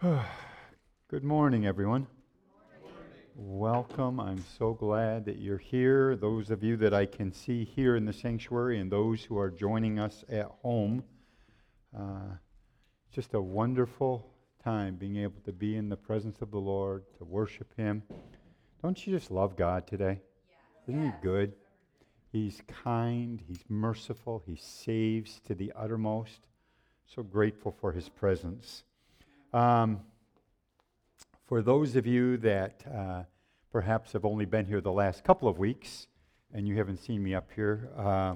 Good morning, everyone. Welcome. I'm so glad that you're here. Those of you that I can see here in the sanctuary and those who are joining us at home. Uh, just a wonderful time being able to be in the presence of the Lord, to worship Him. Don't you just love God today? Isn't He good? He's kind, He's merciful, He saves to the uttermost. So grateful for His presence. Um, for those of you that uh, perhaps have only been here the last couple of weeks and you haven't seen me up here, uh,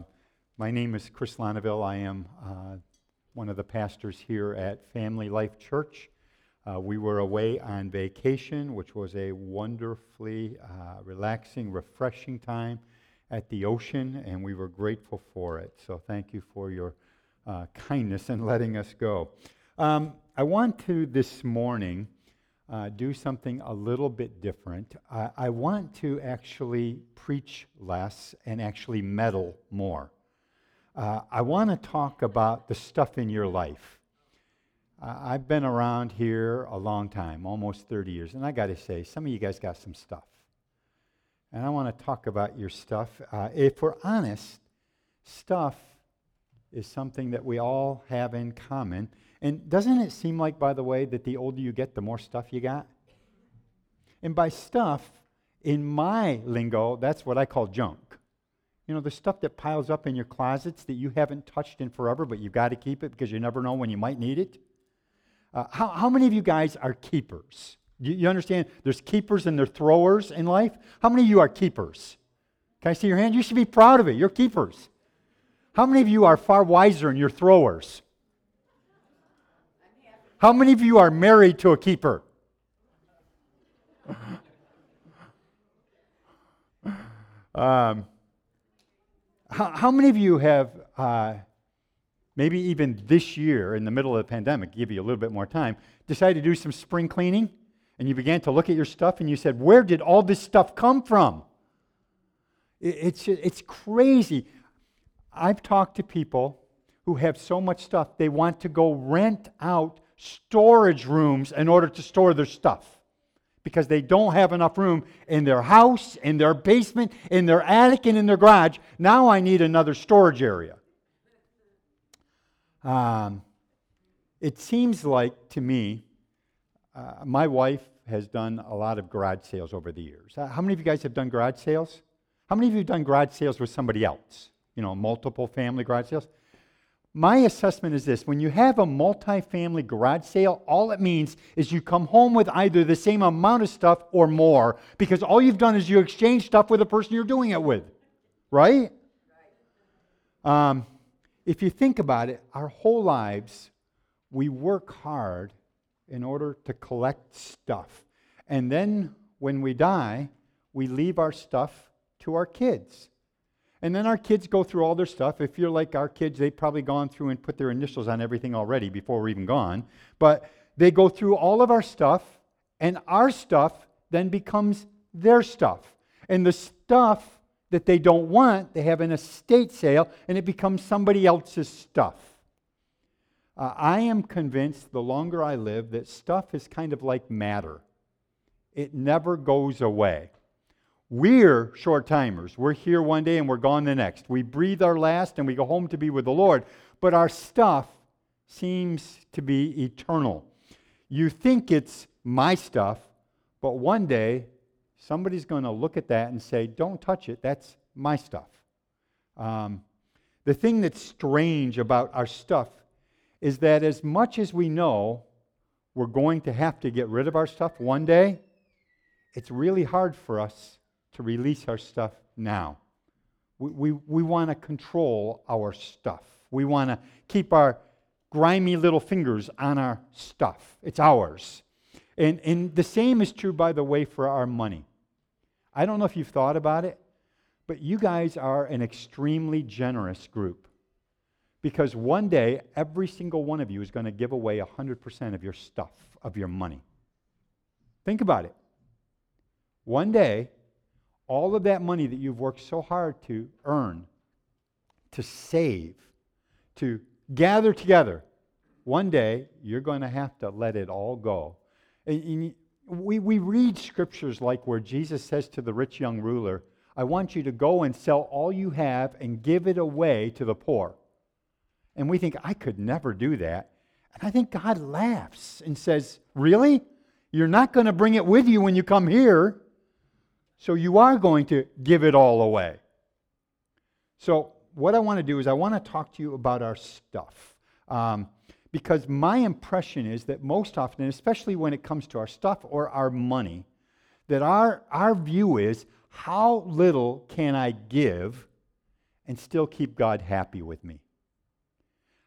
my name is Chris Lonneville. I am uh, one of the pastors here at Family Life Church. Uh, we were away on vacation, which was a wonderfully uh, relaxing, refreshing time at the ocean, and we were grateful for it. So thank you for your uh, kindness in letting us go. Um, I want to this morning uh, do something a little bit different. I, I want to actually preach less and actually meddle more. Uh, I want to talk about the stuff in your life. Uh, I've been around here a long time, almost 30 years, and I got to say, some of you guys got some stuff. And I want to talk about your stuff. Uh, if we're honest, stuff is something that we all have in common. And doesn't it seem like, by the way, that the older you get, the more stuff you got? And by stuff, in my lingo, that's what I call junk. You know, the stuff that piles up in your closets that you haven't touched in forever, but you've got to keep it because you never know when you might need it. Uh, how, how many of you guys are keepers? You, you understand? There's keepers and there's throwers in life. How many of you are keepers? Can I see your hand? You should be proud of it. You're keepers. How many of you are far wiser and you're throwers? How many of you are married to a keeper? um, how, how, many of you have, uh, maybe even this year, in the middle of the pandemic, give you a little bit more time, decided to do some spring cleaning? And you began to look at your stuff and you said, Where did all this stuff come from? It, it's, it's crazy. I've talked to people who have so much stuff, they want to go rent out storage rooms in order to store their stuff because they don't have enough room in their house, in their basement, in their attic, and in their garage. Now I need another storage area. Um, it seems like to me, uh, my wife has done a lot of garage sales over the years. Uh, how many of you guys have done garage sales? How many of you have done garage sales with somebody else? You know, multiple family garage sales? My assessment is this when you have a multi-family garage sale, all it means is you come home with either the same amount of stuff or more because all you've done is you exchange stuff with the person you're doing it with. Right? Um, if you think about it, our whole lives, we work hard in order to collect stuff. And then when we die, we leave our stuff to our kids. And then our kids go through all their stuff. If you're like our kids, they've probably gone through and put their initials on everything already before we're even gone. But they go through all of our stuff, and our stuff then becomes their stuff. And the stuff that they don't want, they have an estate sale, and it becomes somebody else's stuff. Uh, I am convinced the longer I live that stuff is kind of like matter, it never goes away. We're short timers. We're here one day and we're gone the next. We breathe our last and we go home to be with the Lord. But our stuff seems to be eternal. You think it's my stuff, but one day somebody's going to look at that and say, Don't touch it. That's my stuff. Um, the thing that's strange about our stuff is that as much as we know we're going to have to get rid of our stuff one day, it's really hard for us to release our stuff now. We, we, we want to control our stuff. We want to keep our grimy little fingers on our stuff. It's ours. And, and the same is true, by the way, for our money. I don't know if you've thought about it, but you guys are an extremely generous group. Because one day, every single one of you is going to give away 100% of your stuff, of your money. Think about it. One day, all of that money that you've worked so hard to earn, to save, to gather together, one day you're going to have to let it all go. And we, we read scriptures like where Jesus says to the rich young ruler, I want you to go and sell all you have and give it away to the poor. And we think, I could never do that. And I think God laughs and says, Really? You're not going to bring it with you when you come here. So you are going to give it all away. So, what I want to do is, I want to talk to you about our stuff. Um, because my impression is that most often, especially when it comes to our stuff or our money, that our, our view is how little can I give and still keep God happy with me?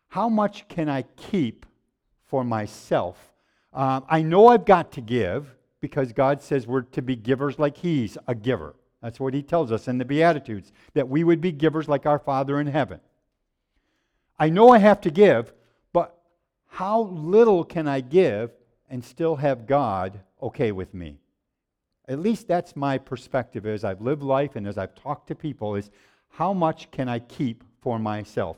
How much can I keep for myself? Um, I know I've got to give because God says we're to be givers like He's a giver. That's what He tells us in the Beatitudes, that we would be givers like our Father in heaven. I know I have to give, but how little can I give and still have God okay with me? At least that's my perspective as I've lived life and as I've talked to people is how much can I keep for myself?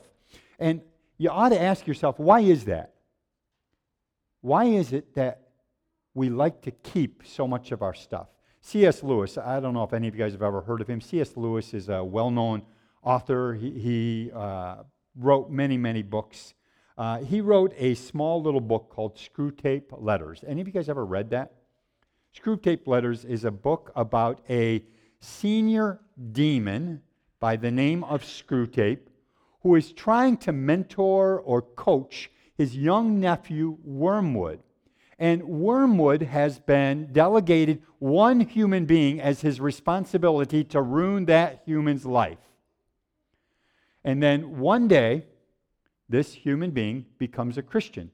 And you ought to ask yourself, why is that? Why is it that we like to keep so much of our stuff? C.S. Lewis, I don't know if any of you guys have ever heard of him. C.S. Lewis is a well known author. He, he uh, wrote many, many books. Uh, he wrote a small little book called Screwtape Letters. Any of you guys ever read that? Screwtape Letters is a book about a senior demon by the name of Screwtape who is trying to mentor or coach his young nephew, Wormwood. And Wormwood has been delegated one human being as his responsibility to ruin that human's life. And then one day, this human being becomes a Christian.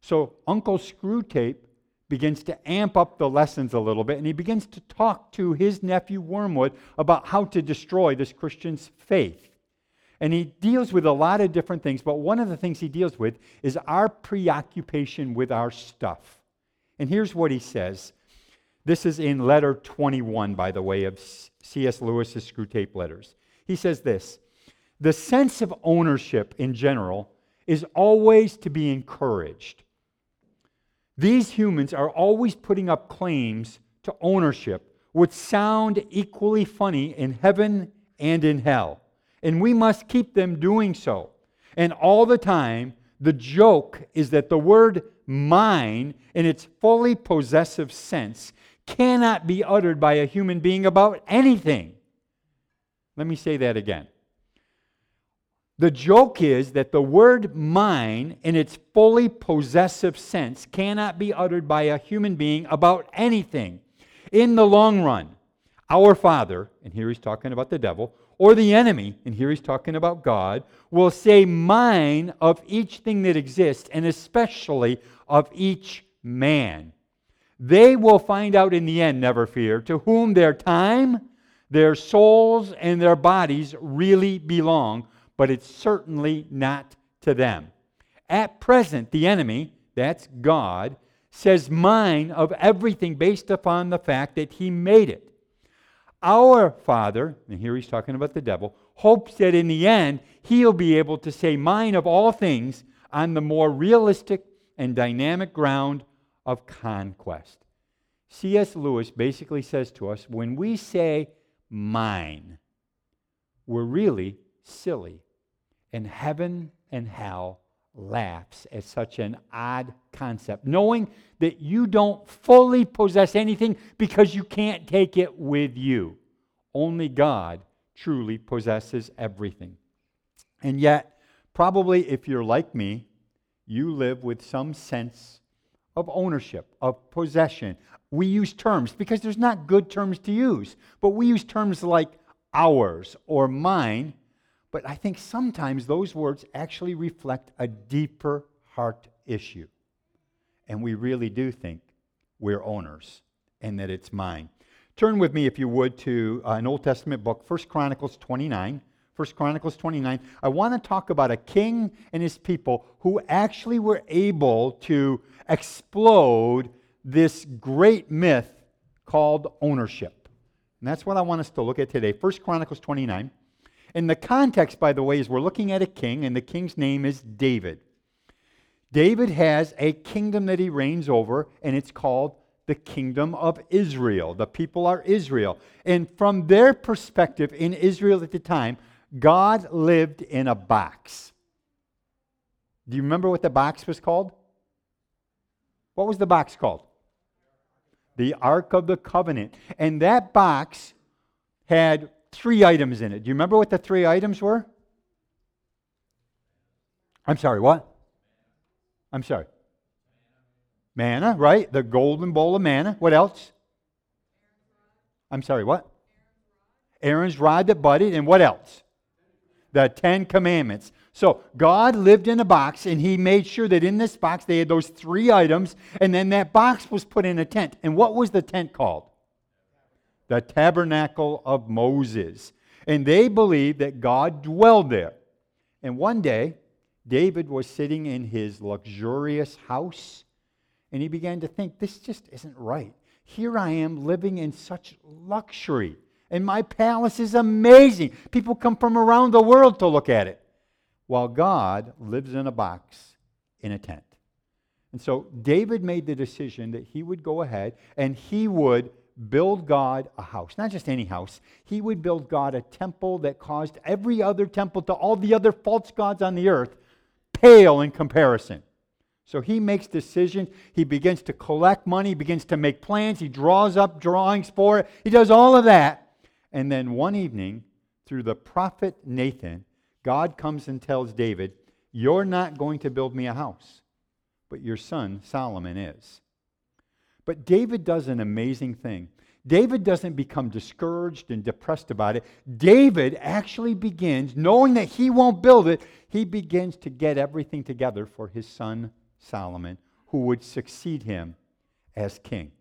So Uncle Screwtape begins to amp up the lessons a little bit, and he begins to talk to his nephew Wormwood about how to destroy this Christian's faith. And he deals with a lot of different things, but one of the things he deals with is our preoccupation with our stuff. And here's what he says. This is in letter 21, by the way, of C.S. Lewis's Screwtape Letters. He says this The sense of ownership in general is always to be encouraged. These humans are always putting up claims to ownership, which sound equally funny in heaven and in hell. And we must keep them doing so. And all the time, the joke is that the word mine, in its fully possessive sense, cannot be uttered by a human being about anything. Let me say that again. The joke is that the word mine, in its fully possessive sense, cannot be uttered by a human being about anything. In the long run, our Father, and here he's talking about the devil, or the enemy, and here he's talking about God, will say mine of each thing that exists, and especially of each man. They will find out in the end, never fear, to whom their time, their souls, and their bodies really belong but it's certainly not to them. At present, the enemy, that's God, says mine of everything based upon the fact that he made it. Our Father, and here he's talking about the devil, hopes that in the end he'll be able to say mine of all things on the more realistic and dynamic ground of conquest. C.S. Lewis basically says to us when we say mine, we're really silly and heaven and hell laughs at such an odd concept, knowing that you don't fully possess anything because you can't take it with you. Only God truly possesses everything. And yet, probably if you're like me, you live with some sense of ownership, of possession. We use terms because there's not good terms to use, but we use terms like ours or mine but I think sometimes those words actually reflect a deeper heart issue. And we really do think we're owners and that it's mine. Turn with me, if you would, to uh, an Old Testament book, 1 Chronicles 29. 1 Chronicles 29. I want to talk about a king and his people who actually were able to explode this great myth called ownership. And that's what I want us to look at today. 1 Chronicles 29. And the context, by the way, is we're looking at a king, and the king's name is David. David has a kingdom that he reigns over, and it's called the kingdom of Israel. The people are Israel. And from their perspective in Israel at the time, God lived in a box. Do you remember what the box was called? What was the box called? The Ark of the Covenant. And that box had three items in it. Do you remember what the three items were? I'm sorry, what? I'm sorry. Manna, right? The golden bowl of manna. What else? I'm sorry, what? Aaron's rod that budded, and what else? The Ten Commandments. So God lived in a box, and He made sure that in this box they had those three items, and then that box was put in a tent. And what was the tent called? The Tabernacle of Moses. And they believed that God dwelled there. And one day, David was sitting in his luxurious house, and he began to think, this just isn't right. Here I am living in such luxury, and my palace is amazing. People come from around the world to look at it, while God lives in a box in a tent. And so David made the decision that he would go ahead and he would build God a house, not just any house. He would build God a temple that caused every other temple to all the other false gods on the earth pale in comparison. So he makes decisions. He begins to collect money, begins to make plans. He draws up drawings for it. He does all of that. And then one evening, through the prophet Nathan, God comes and tells David, You're not going to build me a house, but your son Solomon is. But David does an amazing thing. David doesn't become discouraged and depressed about it. David actually begins, knowing that he won't build it, he begins to get everything together for his son Solomon, who would succeed him as king.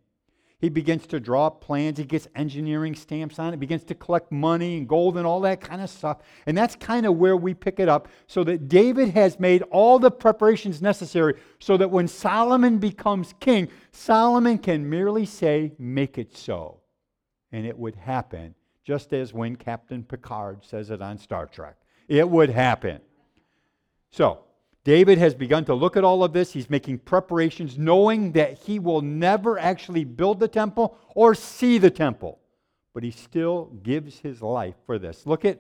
He begins to draw up plans. He gets engineering stamps on it, begins to collect money and gold and all that kind of stuff. And that's kind of where we pick it up so that David has made all the preparations necessary so that when Solomon becomes king, Solomon can merely say, Make it so. And it would happen, just as when Captain Picard says it on Star Trek. It would happen. So, David has begun to look at all of this. He's making preparations, knowing that he will never actually build the temple or see the temple. But he still gives his life for this. Look at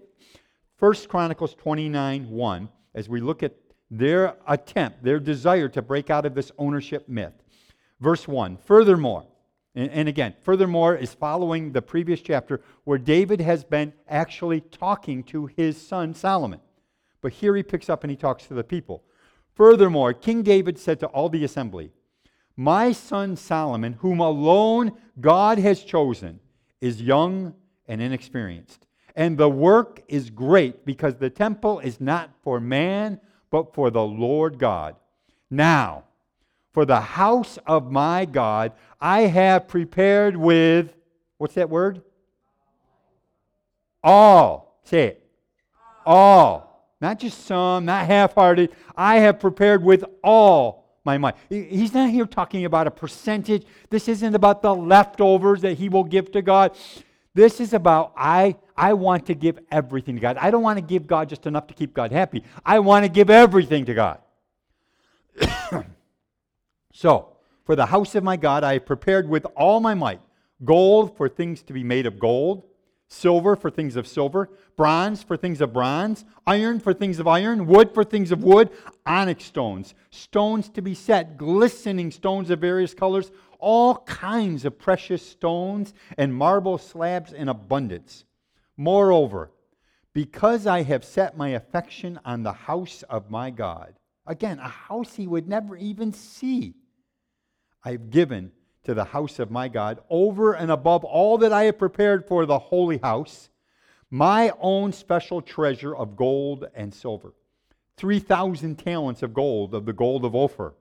1 Chronicles 29 1 as we look at their attempt, their desire to break out of this ownership myth. Verse 1 Furthermore, and, and again, furthermore is following the previous chapter where David has been actually talking to his son Solomon. But here he picks up and he talks to the people. Furthermore, King David said to all the assembly, My son Solomon, whom alone God has chosen, is young and inexperienced. And the work is great because the temple is not for man, but for the Lord God. Now, for the house of my God, I have prepared with, what's that word? All. Say it. All not just some, not half hearted. I have prepared with all my might. He's not here talking about a percentage. This isn't about the leftovers that he will give to God. This is about I, I want to give everything to God. I don't want to give God just enough to keep God happy. I want to give everything to God. so, for the house of my God, I have prepared with all my might gold for things to be made of gold silver for things of silver, bronze for things of bronze, iron for things of iron, wood for things of wood, onyx stones, stones to be set, glistening stones of various colors, all kinds of precious stones, and marble slabs in abundance. Moreover, because I have set my affection on the house of my God, again, a house he would never even see, I've given to the house of my God, over and above all that I have prepared for the holy house, my own special treasure of gold and silver. 3,000 talents of gold, of the gold of Ophir,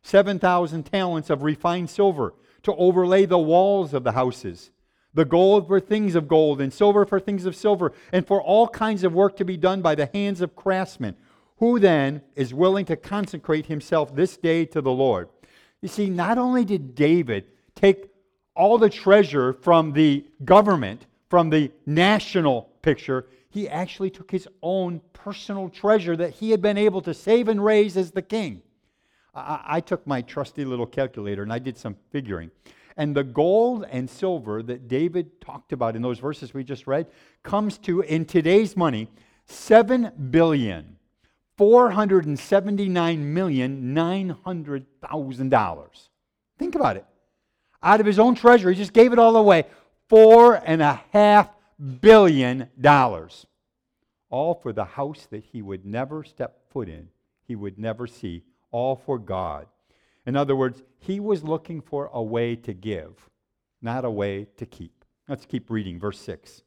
7,000 talents of refined silver to overlay the walls of the houses. The gold for things of gold, and silver for things of silver, and for all kinds of work to be done by the hands of craftsmen. Who then is willing to consecrate himself this day to the Lord? You see, not only did David take all the treasure from the government, from the national picture, he actually took his own personal treasure that he had been able to save and raise as the king. I, I took my trusty little calculator and I did some figuring. And the gold and silver that David talked about in those verses we just read comes to, in today's money, seven billion four hundred and seventy-nine million nine hundred thousand dollars. Think about it. Out of his own treasury, he just gave it all away. Four and a half billion dollars. All for the house that he would never step foot in, he would never see. All for God. In other words, he was looking for a way to give, not a way to keep. Let's keep reading, verse 6.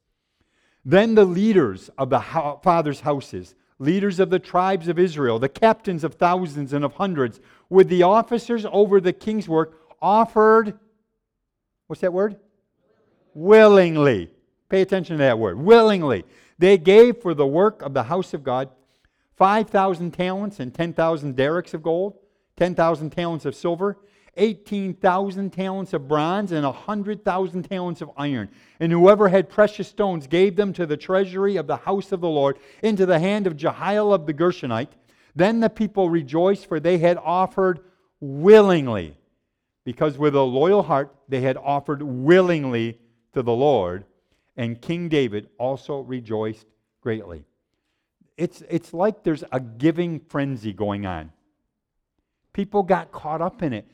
Then the leaders of the father's houses, leaders of the tribes of Israel, the captains of thousands and of hundreds, with the officers over the king's work, offered, what's that word? Willingly. Pay attention to that word. Willingly. They gave for the work of the house of God 5,000 talents and 10,000 darics of gold, 10,000 talents of silver, 18,000 talents of bronze and 100,000 talents of iron. And whoever had precious stones gave them to the treasury of the house of the Lord into the hand of Jehiel of the Gershonite. Then the people rejoiced, for they had offered willingly, because with a loyal heart they had offered willingly to the Lord. And King David also rejoiced greatly. It's, it's like there's a giving frenzy going on. People got caught up in it.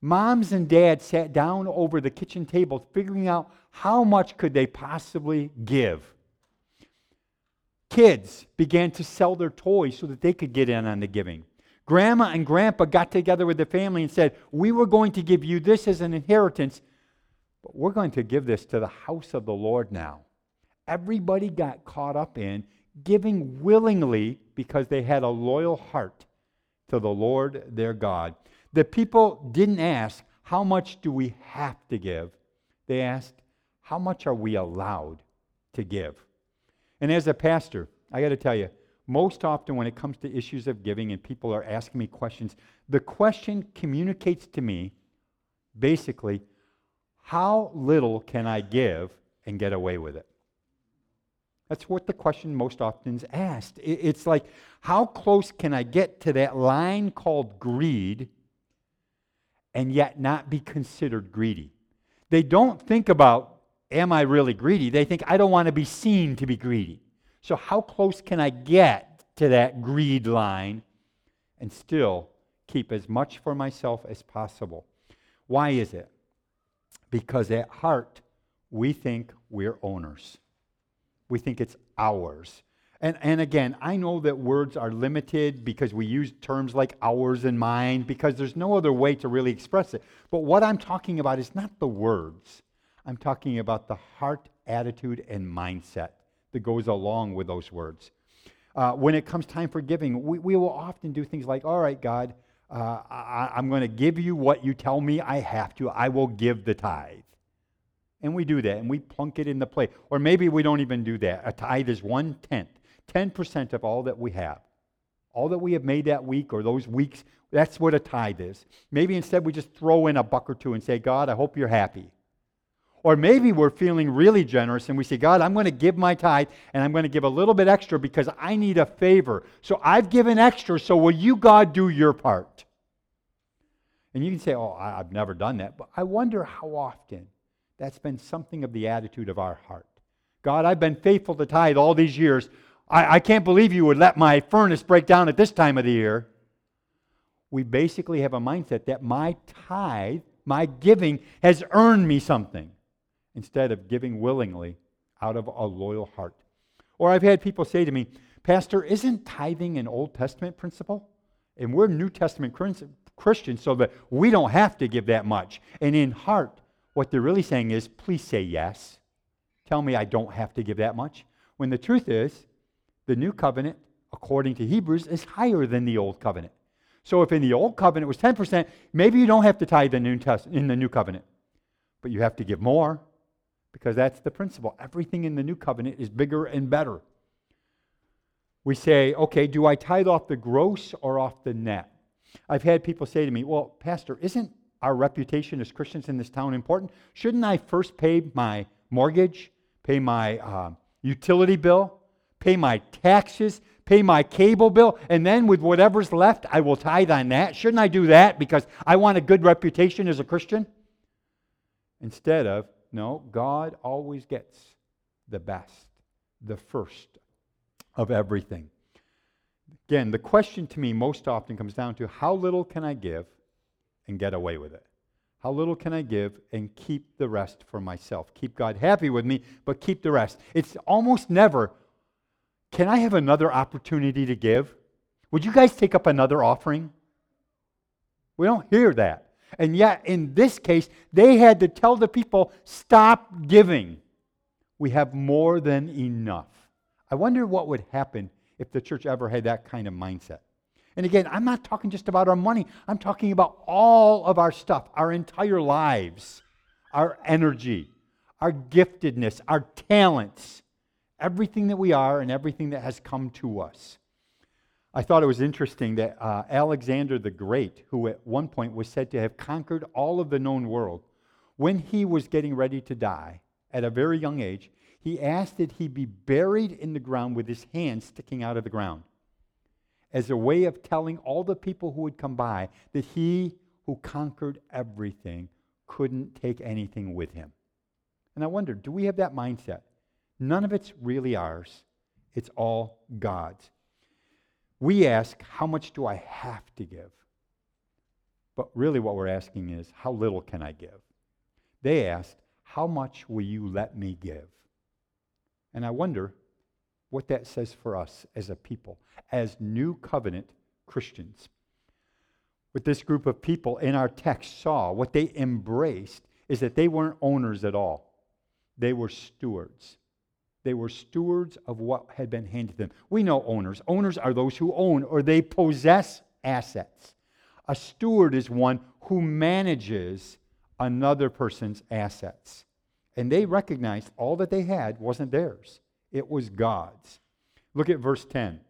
Moms and dads sat down over the kitchen table figuring out how much could they possibly give. Kids began to sell their toys so that they could get in on the giving. Grandma and grandpa got together with the family and said, We were going to give you this as an inheritance, but we're going to give this to the house of the Lord now. Everybody got caught up in giving willingly because they had a loyal heart to the Lord their God. The people didn't ask, How much do we have to give? They asked, How much are we allowed to give? And as a pastor, I got to tell you, most often when it comes to issues of giving and people are asking me questions, the question communicates to me basically, How little can I give and get away with it? That's what the question most often is asked. It's like, how close can I get to that line called greed and yet not be considered greedy? They don't think about, am I really greedy? They think, I don't want to be seen to be greedy. So, how close can I get to that greed line and still keep as much for myself as possible? Why is it? Because at heart, we think we're owners. We think it's ours. And, and again, I know that words are limited because we use terms like ours and mine because there's no other way to really express it. But what I'm talking about is not the words, I'm talking about the heart, attitude, and mindset that goes along with those words. Uh, when it comes time for giving, we, we will often do things like, all right, God, uh, I, I'm going to give you what you tell me I have to. I will give the tithe. And we do that and we plunk it in the plate. Or maybe we don't even do that. A tithe is one tenth, 10% of all that we have. All that we have made that week or those weeks, that's what a tithe is. Maybe instead we just throw in a buck or two and say, God, I hope you're happy. Or maybe we're feeling really generous and we say, God, I'm going to give my tithe and I'm going to give a little bit extra because I need a favor. So I've given extra, so will you, God, do your part? And you can say, Oh, I've never done that. But I wonder how often that's been something of the attitude of our heart. God, I've been faithful to tithe all these years. I, I can't believe you would let my furnace break down at this time of the year. We basically have a mindset that my tithe, my giving, has earned me something instead of giving willingly out of a loyal heart. Or I've had people say to me, Pastor, isn't tithing an Old Testament principle? And we're New Testament Christians, so that we don't have to give that much. And in heart, what they're really saying is, please say yes. Tell me I don't have to give that much. When the truth is, the new covenant, according to Hebrews, is higher than the old covenant. So if in the old covenant it was 10%, maybe you don't have to tithe the new test, in the new covenant. But you have to give more because that's the principle. Everything in the new covenant is bigger and better. We say, okay, do I tithe off the gross or off the net? I've had people say to me, well, Pastor, isn't our reputation as Christians in this town important? Shouldn't I first pay my mortgage, pay my uh, utility bill, pay my taxes, pay my cable bill, and then with whatever's left, I will tithe on that. Shouldn't I do that because I want a good reputation as a Christian? Instead of, no, God always gets the best, the first of everything. Again, the question to me most often comes down to how little can I give and get away with it? How little can I give and keep the rest for myself? Keep God happy with me, but keep the rest. It's almost never, can I have another opportunity to give? Would you guys take up another offering? We don't hear that. And yet, in this case, they had to tell the people, stop giving. We have more than enough. I wonder what would happen if the church ever had that kind of mindset. And again, I'm not talking just about our money, I'm talking about all of our stuff, our entire lives, our energy, our giftedness, our talents, everything that we are and everything that has come to us. I thought it was interesting that uh, Alexander the Great, who at one point was said to have conquered all of the known world, when he was getting ready to die at a very young age, he asked that he be buried in the ground with his hands sticking out of the ground as a way of telling all the people who would come by that he who conquered everything couldn't take anything with him. And I wonder, do we have that mindset? None of it's really ours, it's all God's. We ask, how much do I have to give? But really, what we're asking is, how little can I give? They asked, how much will you let me give? And I wonder, what that says for us as a people, as new covenant Christians. What this group of people in our text saw, what they embraced, is that they weren't owners at all. They were stewards. They were stewards of what had been handed them. We know owners. Owners are those who own or they possess assets. A steward is one who manages another person's assets. And they recognized all that they had wasn't theirs it was God's. Look at verse 10.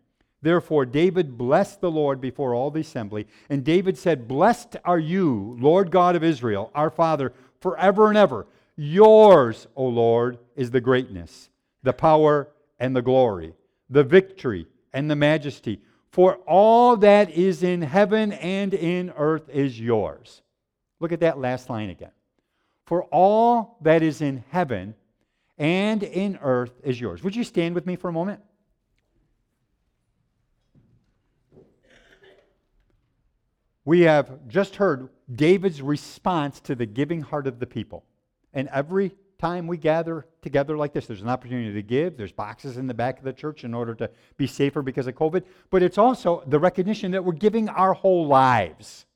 Therefore, David blessed the Lord before all the assembly. And David said, Blessed are you, Lord God of Israel, our Father, forever and ever. Yours, O Lord, is the greatness, the power, and the glory, the victory, and the majesty. For all that is in heaven and in earth is yours. Look at that last line again. For all that is in heaven and in earth is yours. Would you stand with me for a moment? We have just heard David's response to the giving heart of the people. And every time we gather together like this, there's an opportunity to give. There's boxes in the back of the church in order to be safer because of COVID. But it's also the recognition that we're giving our whole lives.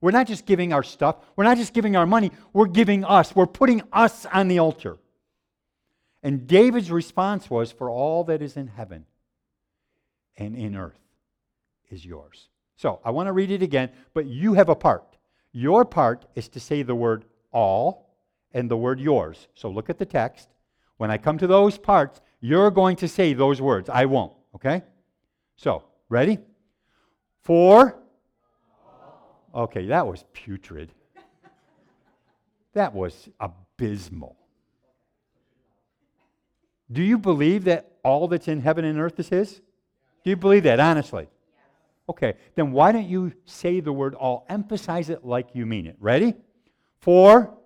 We're not just giving our stuff, we're not just giving our money, we're giving us. We're putting us on the altar. And David's response was, For all that is in heaven and in earth is yours. So I want to read it again, but you have a part. Your part is to say the word all and the word yours. So look at the text. When I come to those parts, you're going to say those words. I won't, okay? So, ready? For. Okay, that was putrid. That was abysmal. Do you believe that all that's in heaven and earth is His? Do you believe that, honestly? Okay, then why don't you say the word all? Emphasize it like you mean it. Ready? For all.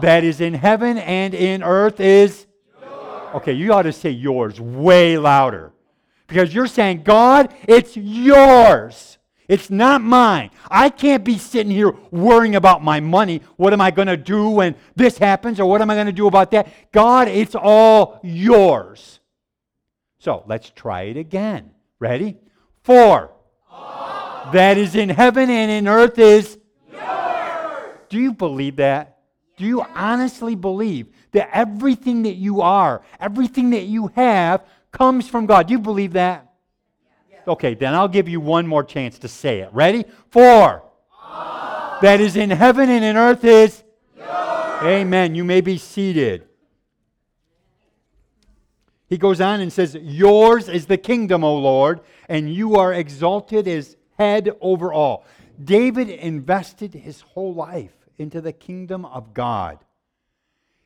That is in heaven and in earth is yours. Okay, you ought to say yours way louder. Because you're saying, God, it's yours. It's not mine. I can't be sitting here worrying about my money. What am I going to do when this happens or what am I going to do about that? God, it's all yours. So let's try it again. Ready? For all. that is in heaven and in earth is yours. Do you believe that? Do you honestly believe that everything that you are, everything that you have, comes from God? Do you believe that? Okay, then I'll give you one more chance to say it. Ready? For all. that is in heaven and in earth is yours. Amen. You may be seated. He goes on and says, Yours is the kingdom, O Lord, and you are exalted as head over all. David invested his whole life into the kingdom of God.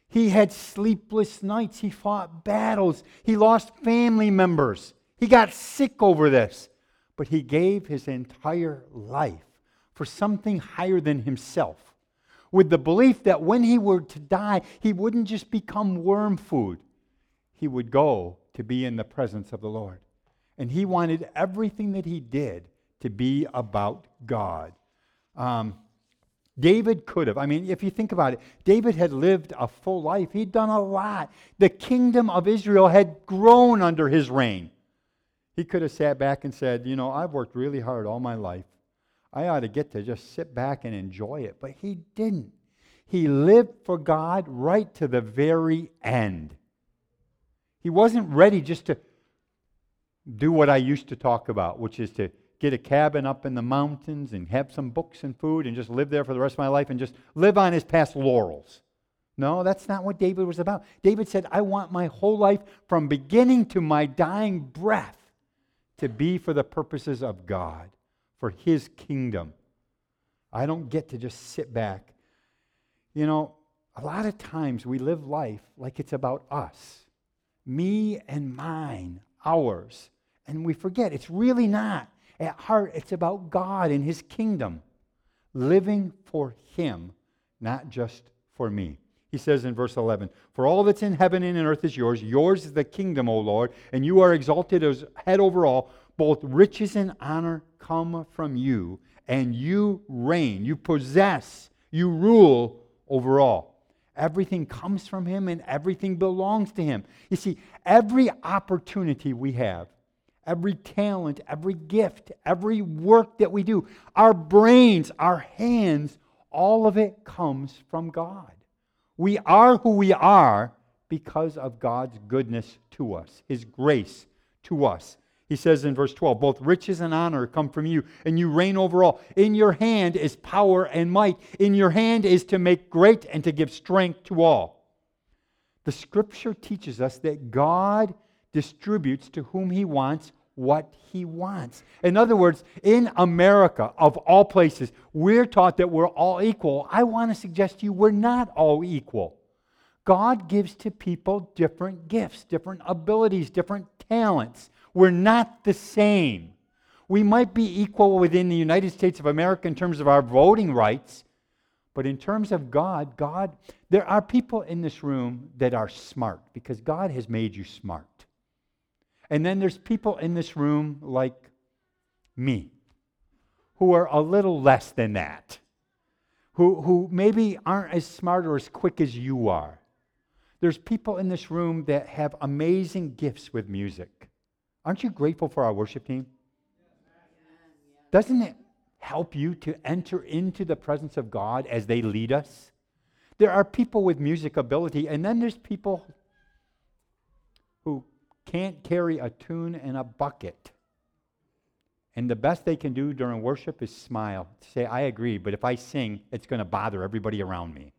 He had sleepless nights. He fought battles. He lost family members. He got sick over this, but he gave his entire life for something higher than himself, with the belief that when he were to die, he wouldn't just become worm food, he would go to be in the presence of the Lord. And he wanted everything that he did to be about God. Um, David could have. I mean, if you think about it, David had lived a full life. He'd done a lot. The kingdom of Israel had grown under his reign. He could have sat back and said, You know, I've worked really hard all my life. I ought to get to just sit back and enjoy it. But he didn't. He lived for God right to the very end. He wasn't ready just to do what I used to talk about, which is to get a cabin up in the mountains and have some books and food and just live there for the rest of my life and just live on his past laurels. No, that's not what David was about. David said, I want my whole life from beginning to my dying breath to be for the purposes of God, for his kingdom. I don't get to just sit back. You know, a lot of times we live life like it's about us me and mine, ours. And we forget it's really not. At heart, it's about God and His kingdom, living for Him, not just for me. He says in verse 11, For all that's in heaven and in earth is yours. Yours is the kingdom, O Lord, and you are exalted as head over all. Both riches and honor come from you, and you reign, you possess, you rule over all. Everything comes from Him and everything belongs to Him. You see, every opportunity we have every talent, every gift, every work that we do, our brains, our hands, all of it comes from God. We are who we are because of God's goodness to us, His grace to us. He says in verse 12, both riches and honor come from you, and you reign over all. In your hand is power and might. In your hand is to make great and to give strength to all. The scripture teaches us that God distributes to whom he wants what he wants. In other words, in America, of all places, we're taught that we're all equal. I want to suggest to you we're not all equal. God gives to people different gifts, different abilities, different talents. We're not the same. We might be equal within the United States of America in terms of our voting rights, but in terms of God, God, there are people in this room that are smart because God has made you smart. And then there's people in this room like me who are a little less than that, who, who maybe aren't as smart or as quick as you are. There's people in this room that have amazing gifts with music. Aren't you grateful for our worship team? Doesn't it help you to enter into the presence of God as they lead us? There are people with music ability, and then there's people who can't carry a tune in a bucket. And the best they can do during worship is smile, say, I agree, but if I sing, it's going to bother everybody around me.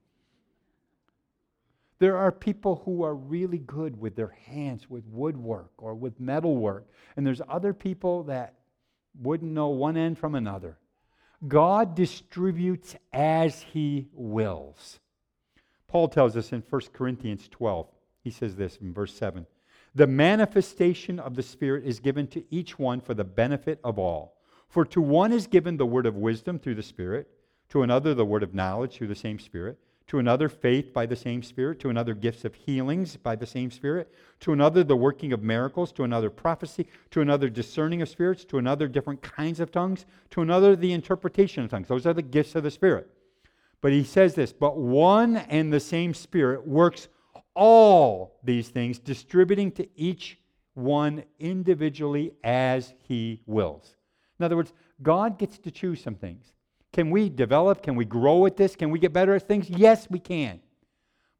There are people who are really good with their hands, with woodwork or with metalwork. And there's other people that wouldn't know one end from another. God distributes as he wills. Paul tells us in 1 Corinthians 12, he says this in verse 7 the manifestation of the Spirit is given to each one for the benefit of all. For to one is given the word of wisdom through the Spirit, to another the word of knowledge through the same Spirit, to another faith by the same Spirit, to another gifts of healings by the same Spirit, to another the working of miracles, to another prophecy, to another discerning of spirits, to another different kinds of tongues, to another the interpretation of tongues. Those are the gifts of the Spirit. But he says this, but one and the same Spirit works all these things, distributing to each one individually as he wills. In other words, God gets to choose some things. Can we develop? Can we grow at this? Can we get better at things? Yes, we can.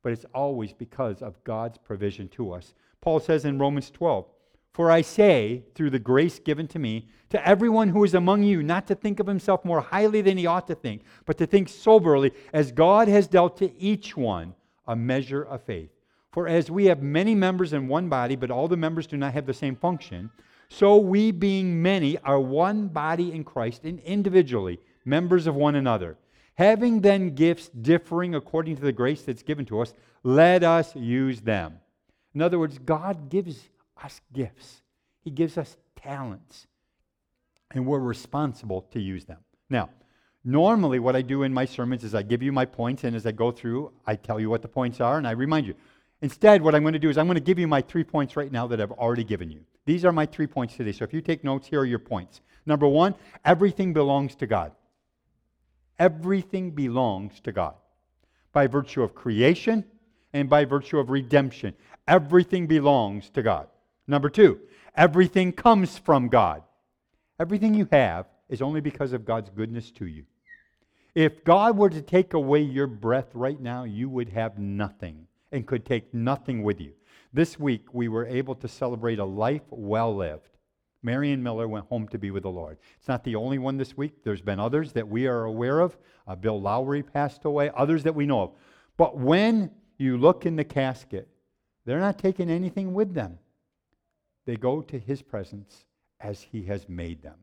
But it's always because of God's provision to us. Paul says in Romans 12, For I say, through the grace given to me, to everyone who is among you, not to think of himself more highly than he ought to think, but to think soberly, as God has dealt to each one a measure of faith. For as we have many members in one body, but all the members do not have the same function, so we, being many, are one body in Christ and individually members of one another. Having then gifts differing according to the grace that's given to us, let us use them. In other words, God gives us gifts. He gives us talents, and we're responsible to use them. Now, normally what I do in my sermons is I give you my points, and as I go through, I tell you what the points are, and I remind you. Instead, what I'm going to do is I'm going to give you my three points right now that I've already given you. These are my three points today. So if you take notes, here are your points. Number one, everything belongs to God. Everything belongs to God by virtue of creation and by virtue of redemption. Everything belongs to God. Number two, everything comes from God. Everything you have is only because of God's goodness to you. If God were to take away your breath right now, you would have nothing and could take nothing with you. This week, we were able to celebrate a life well lived. Marion Miller went home to be with the Lord. It's not the only one this week. There's been others that we are aware of. Uh, Bill Lowry passed away, others that we know of. But when you look in the casket, they're not taking anything with them. They go to his presence as he has made them.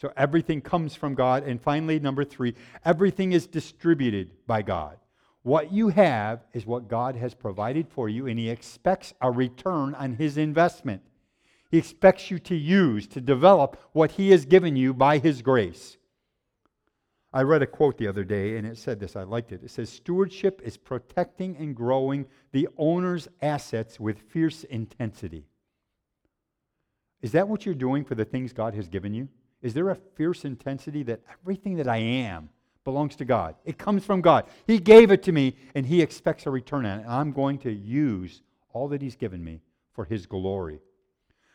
So everything comes from God. And finally, number three, everything is distributed by God. What you have is what God has provided for you, and He expects a return on His investment. He expects you to use, to develop what He has given you by His grace. I read a quote the other day, and it said this. I liked it. It says, Stewardship is protecting and growing the owner's assets with fierce intensity. Is that what you're doing for the things God has given you? Is there a fierce intensity that everything that I am, belongs to God. It comes from God. He gave it to me, and He expects a return on it. And I'm going to use all that He's given me for His glory.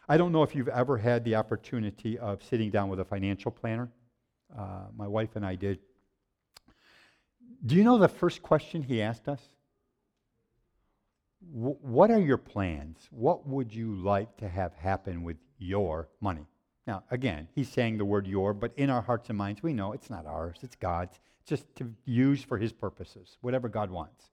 I don't know if you've ever had the opportunity of sitting down with a financial planner. Uh, my wife and I did. Do you know the first question he asked us? What are your plans? What would you like to have happen with your money? Now, again, he's saying the word your, but in our hearts and minds, we know it's not ours, it's God's. Just to use for his purposes, whatever God wants.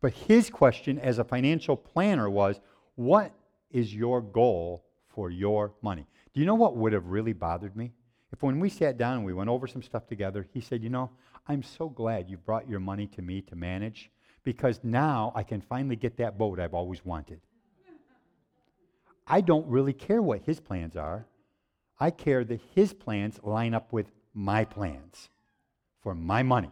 But his question as a financial planner was, what is your goal for your money? Do you know what would have really bothered me? If when we sat down and we went over some stuff together, he said, You know, I'm so glad you brought your money to me to manage because now I can finally get that boat I've always wanted. I don't really care what his plans are. I care that his plans line up with my plans for my money.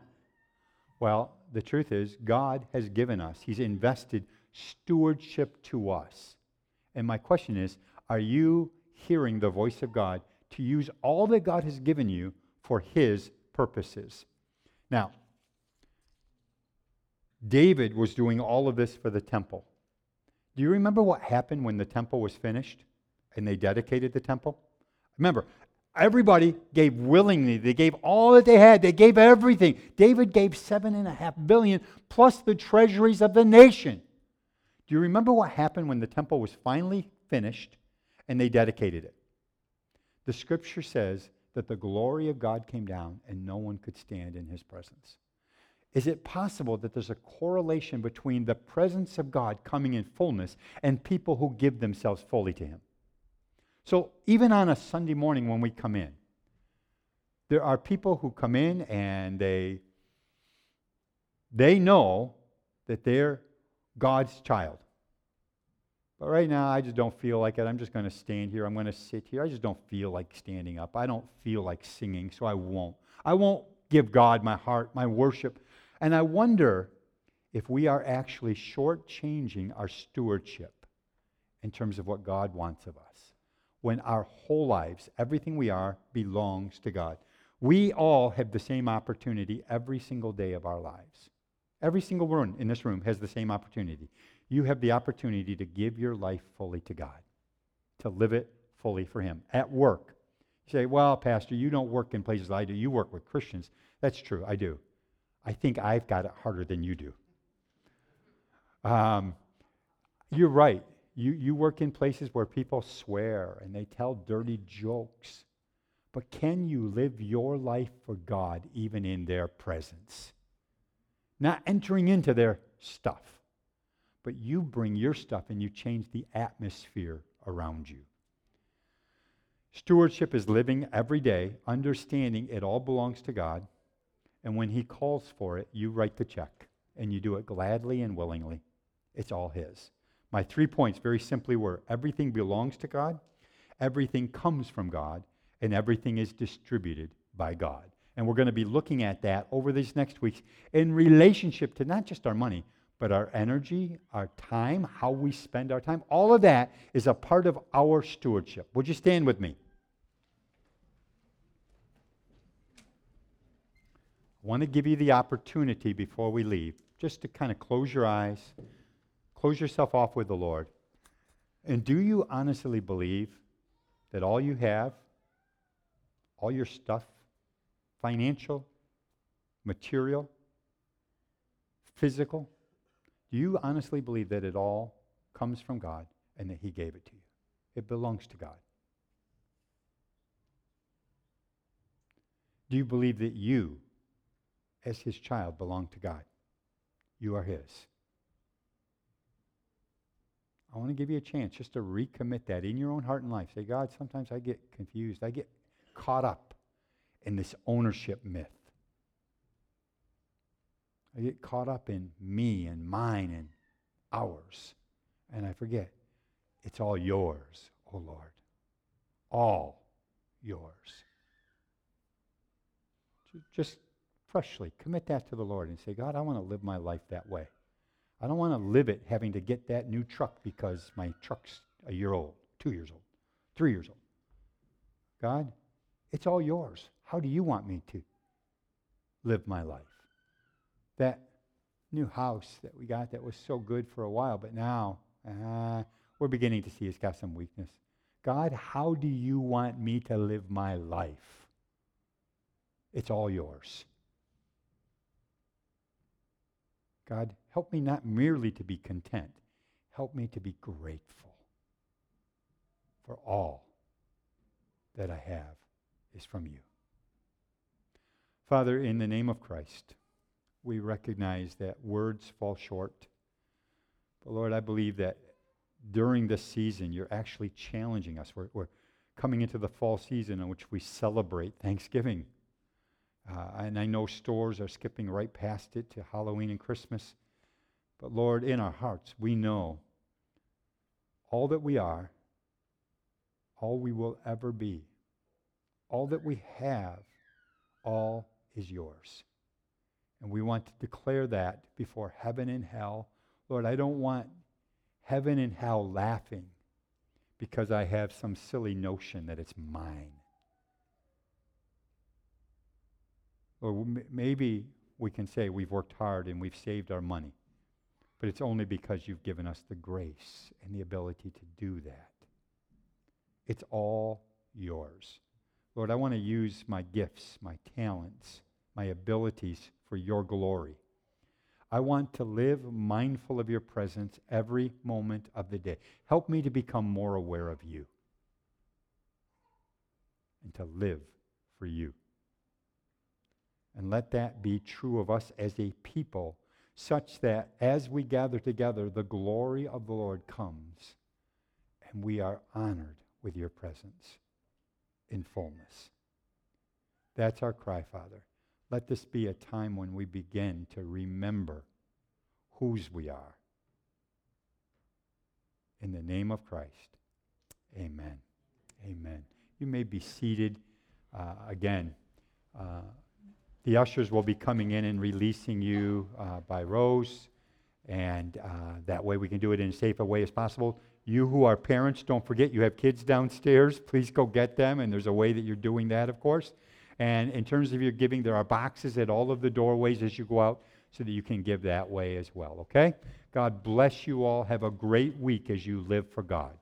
Well, the truth is, God has given us, He's invested stewardship to us. And my question is are you hearing the voice of God to use all that God has given you for His purposes? Now, David was doing all of this for the temple. Do you remember what happened when the temple was finished and they dedicated the temple? Remember, everybody gave willingly. They gave all that they had. They gave everything. David gave seven and a half billion plus the treasuries of the nation. Do you remember what happened when the temple was finally finished and they dedicated it? The scripture says that the glory of God came down and no one could stand in his presence. Is it possible that there's a correlation between the presence of God coming in fullness and people who give themselves fully to him? So even on a Sunday morning when we come in, there are people who come in and they they know that they're God's child. But right now, I just don't feel like it. I'm just going to stand here. I'm going to sit here. I just don't feel like standing up. I don't feel like singing, so I won't. I won't give God my heart, my worship. And I wonder if we are actually shortchanging our stewardship in terms of what God wants of us when our whole lives, everything we are, belongs to God. We all have the same opportunity every single day of our lives. Every single one in this room has the same opportunity. You have the opportunity to give your life fully to God, to live it fully for Him. At work, you say, Well, Pastor, you don't work in places like I do. You work with Christians. That's true, I do. I think I've got it harder than you do. Um, you're right. You, you work in places where people swear and they tell dirty jokes. But can you live your life for God even in their presence? Not entering into their stuff, but you bring your stuff and you change the atmosphere around you. Stewardship is living every day, understanding it all belongs to God. And when He calls for it, you write the check and you do it gladly and willingly. It's all His. My three points very simply were everything belongs to God, Everything comes from God, and everything is distributed by God. And we're going to be looking at that over these next weeks in relationship to not just our money, but our energy, our time, how we spend our time. All of that is a part of our stewardship. Would you stand with me? I want to give you the opportunity before we leave just to kind of close your eyes, close yourself off with the Lord. And do you honestly believe that all you have, all your stuff, financial, material, physical, do you honestly believe that it all comes from God and that He gave it to you? It belongs to God. Do you believe that you, as His child, belong to God? You are His. I want to give you a chance just to recommit that in your own heart and life. Say, God, sometimes I get confused. I get caught up in this ownership myth. I get caught up in me and mine and ours. And I forget, it's all yours, O oh Lord. All yours. Just freshly commit that to the Lord and say, God, I want to live my life that way. I don't want to live it having to get that new truck because my truck's a year old, two years old, three years old. God, it's all yours. How do you want me to live my life? That new house that we got that was so good for a while, but now uh, we're beginning to see it's got some weakness. God, how do you want me to live my life? It's all yours. God, help me not merely to be content, help me to be grateful for all that I have is from you. Father, in the name of Christ, we recognize that words fall short. But Lord, I believe that during this season, you're actually challenging us. We're, we're coming into the fall season in which we celebrate Thanksgiving. Uh, and I know stores are skipping right past it to Halloween and Christmas. But Lord, in our hearts, we know all that we are, all we will ever be, all that we have, all is yours. And we want to declare that before heaven and hell. Lord, I don't want heaven and hell laughing because I have some silly notion that it's mine. Or maybe we can say we've worked hard and we've saved our money, but it's only because you've given us the grace and the ability to do that. It's all yours. Lord, I want to use my gifts, my talents, my abilities for your glory. I want to live mindful of your presence every moment of the day. Help me to become more aware of you and to live for you. And let that be true of us as a people, such that as we gather together, the glory of the Lord comes and we are honored with your presence in fullness. That's our cry, Father. Let this be a time when we begin to remember whose we are. In the name of Christ, amen. Amen. You may be seated uh, again. Uh, the ushers will be coming in and releasing you uh, by rows, and uh, that way we can do it in as safe a way as possible. You who are parents, don't forget you have kids downstairs. Please go get them, and there's a way that you're doing that, of course. And in terms of your giving, there are boxes at all of the doorways as you go out so that you can give that way as well, okay? God bless you all. Have a great week as you live for God.